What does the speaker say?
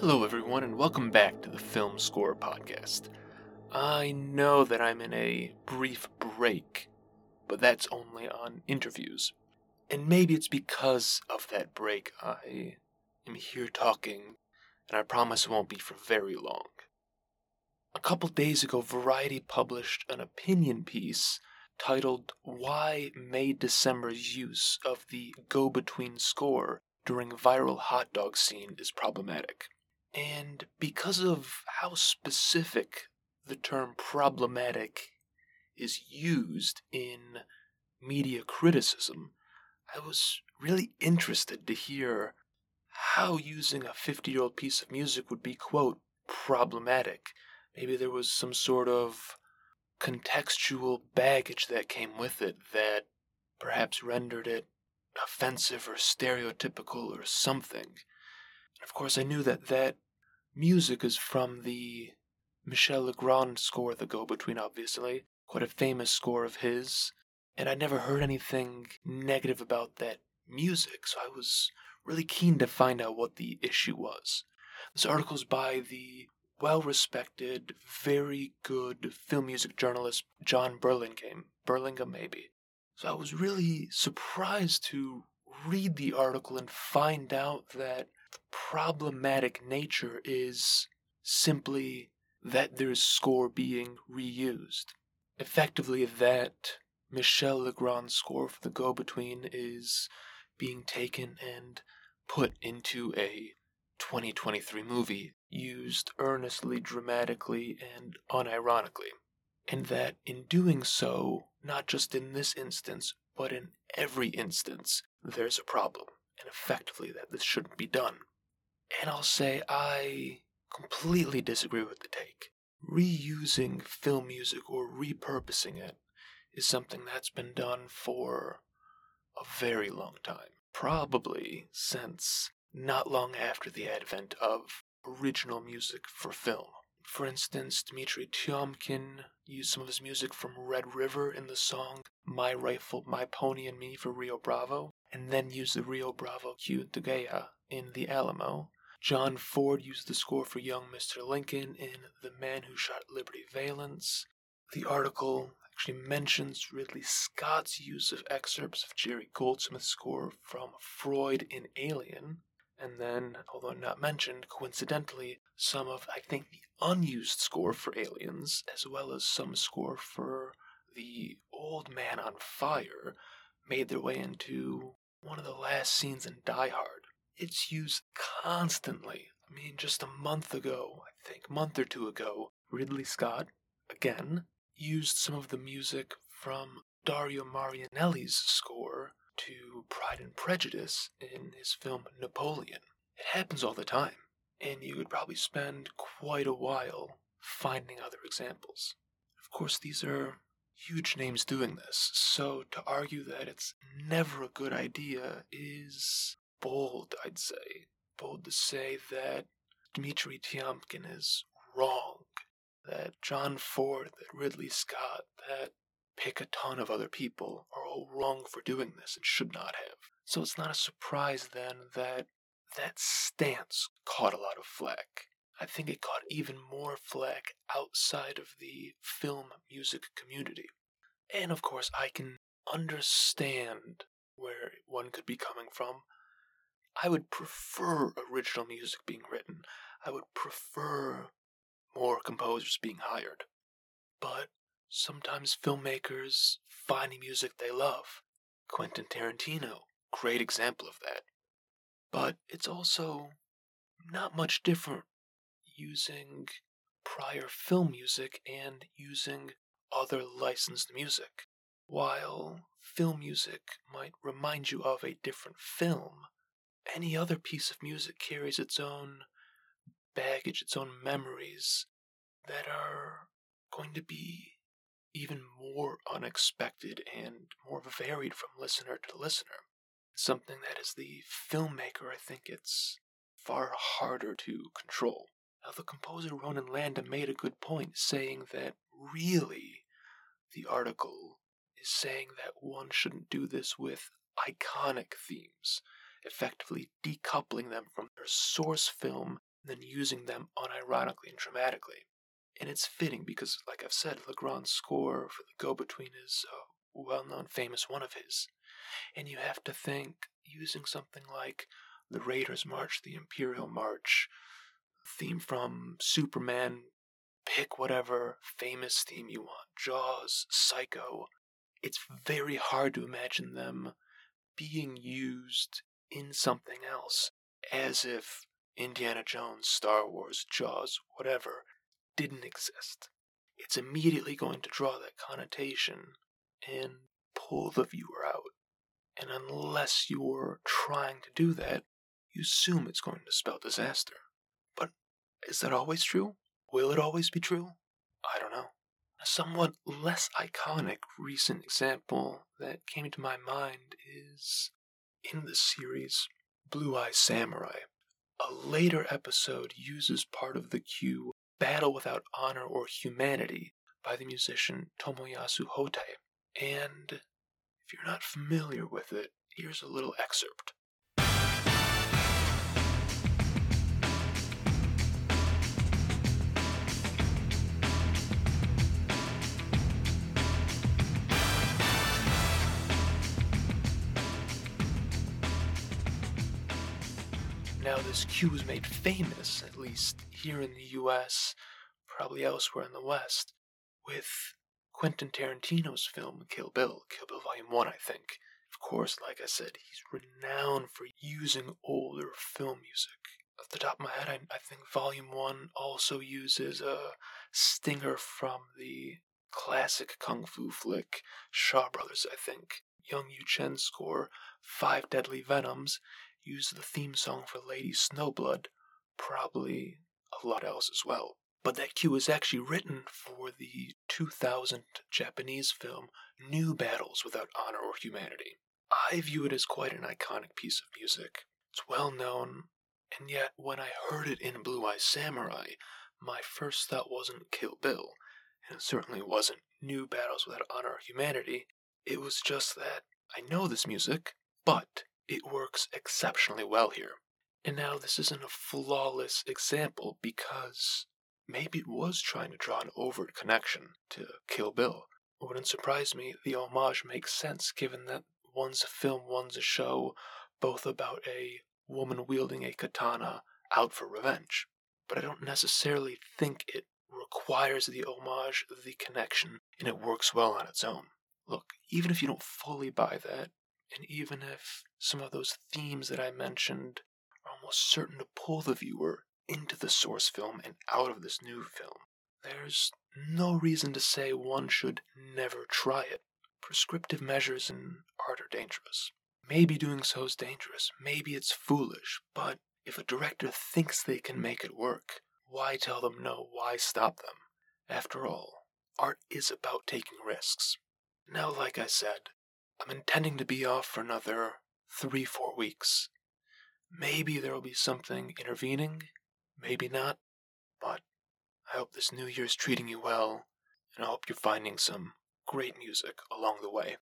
Hello, everyone, and welcome back to the Film Scorer Podcast. I know that I'm in a brief break, but that's only on interviews. And maybe it's because of that break I am here talking, and I promise it won't be for very long. A couple days ago, Variety published an opinion piece titled Why May December's Use of the Go Between score during viral hot dog scene is problematic. And because of how specific the term problematic is used in media criticism, I was really interested to hear how using a 50 year old piece of music would be, quote, problematic. Maybe there was some sort of contextual baggage that came with it that perhaps rendered it offensive or stereotypical or something. Of course, I knew that that music is from the Michel Legrand score, The Go Between, obviously. Quite a famous score of his. And I'd never heard anything negative about that music, so I was really keen to find out what the issue was. This article is by the well respected, very good film music journalist Jon Burlingame. Burlingame, maybe. So I was really surprised to read the article and find out that problematic nature is simply that there's score being reused. Effectively, that Michel Legrand's score for the Go Between is being taken and put into a 2023 movie, used earnestly, dramatically, and unironically. And that in doing so, not just in this instance, but in every instance, there's a problem and effectively that this shouldn't be done. And I'll say I completely disagree with the take. Reusing film music or repurposing it is something that's been done for a very long time. Probably since not long after the advent of original music for film. For instance, Dmitri Tiomkin used some of his music from Red River in the song My Rifle, My Pony and Me for Rio Bravo, and then used the Rio Bravo cue Degüello in The Alamo. John Ford used the score for Young Mr. Lincoln in The Man Who Shot Liberty Valance. The article actually mentions Ridley Scott's use of excerpts of Jerry Goldsmith's score from Freud in Alien. And then, although not mentioned, coincidentally, some of, I think, the unused score for Aliens, as well as some score for The Old Man on Fire, made their way into one of the last scenes in Die Hard. It's used constantly. I mean, just a month ago, I think, month or two ago, Ridley Scott, again, used some of the music from Dario Marianelli's score to Pride and Prejudice in his film Napoleon. It happens all the time, and you could probably spend quite a while finding other examples. Of course, these are huge names doing this, so to argue that it's never a good idea is bold, I'd say. Bold to say that Dmitri Tiomkin is wrong, that John Ford, that Ridley Scott, that pick a ton of other people are all wrong for doing this and should not have. So it's not a surprise then that that stance caught a lot of flack. I think it caught even more flack outside of the film music community. And of course, I can understand where one could be coming from. I would prefer original music being written. I would prefer more composers being hired. But sometimes filmmakers find music they love. Quentin Tarantino, great example of that. But it's also not much different using prior film music and using other licensed music. While film music might remind you of a different film, any other piece of music carries its own baggage, its own memories that are going to be even more unexpected and more varied from listener to listener. Something that as the filmmaker, I think it's far harder to control. Now, the composer Ronen Landa made a good point, saying that really the article is saying that one shouldn't do this with iconic themes, effectively decoupling them from their source film then using them unironically and dramatically. And it's fitting because, like I've said, Legrand's score for The Go Between is a well known, famous one of his. And you have to think using something like the Raiders March, the Imperial March, theme from Superman, pick whatever famous theme you want Jaws, Psycho. It's very hard to imagine them being used in something else as if Indiana Jones, Star Wars, Jaws, whatever, didn't exist. It's immediately going to draw that connotation and pull the viewer out. And unless you're trying to do that, you assume it's going to spell disaster. Is that always true? Will it always be true? I don't know. A somewhat less iconic recent example that came to my mind is in the series Blue Eye Samurai. A later episode uses part of the cue Battle Without Honor or Humanity by the musician Tomoyasu Hotei. And if you're not familiar with it, here's a little excerpt. Now, this cue was made famous, at least here in the US, probably elsewhere in the West, with Quentin Tarantino's film Kill Bill, Kill Bill Volume 1, I think. Of course, like I said, he's renowned for using older film music. Off the top of my head, I, I think Volume 1 also uses a stinger from the classic kung fu flick Shaw Brothers, I think. Young Yu Chen's score, Five Deadly Venoms, used the theme song for Lady Snowblood, probably a lot else as well. But that cue was actually written for the 2000 Japanese film New Battles Without Honor or Humanity. I view it as quite an iconic piece of music. It's well known, and yet when I heard it in Blue Eye Samurai, my first thought wasn't Kill Bill, and it certainly wasn't New Battles Without Honor or Humanity. It was just that I know this music, but it works exceptionally well here. And now this isn't a flawless example because maybe it was trying to draw an overt connection to Kill Bill. It wouldn't surprise me, the homage makes sense given that one's a film, one's a show, both about a woman wielding a katana out for revenge. But I don't necessarily think it requires the homage, the connection, and it works well on its own. Look, even if you don't fully buy that, and even if some of those themes that I mentioned are almost certain to pull the viewer into the source film and out of this new film. There's no reason to say one should never try it. Prescriptive measures in art are dangerous. Maybe doing so is dangerous, maybe it's foolish, but if a director thinks they can make it work, why tell them no? Why stop them? After all, art is about taking risks. Now, like I said, I'm intending to be off for another three, four weeks. Maybe there will be something intervening, maybe not, but I hope this new year's treating you well, and I hope you're finding some great music along the way.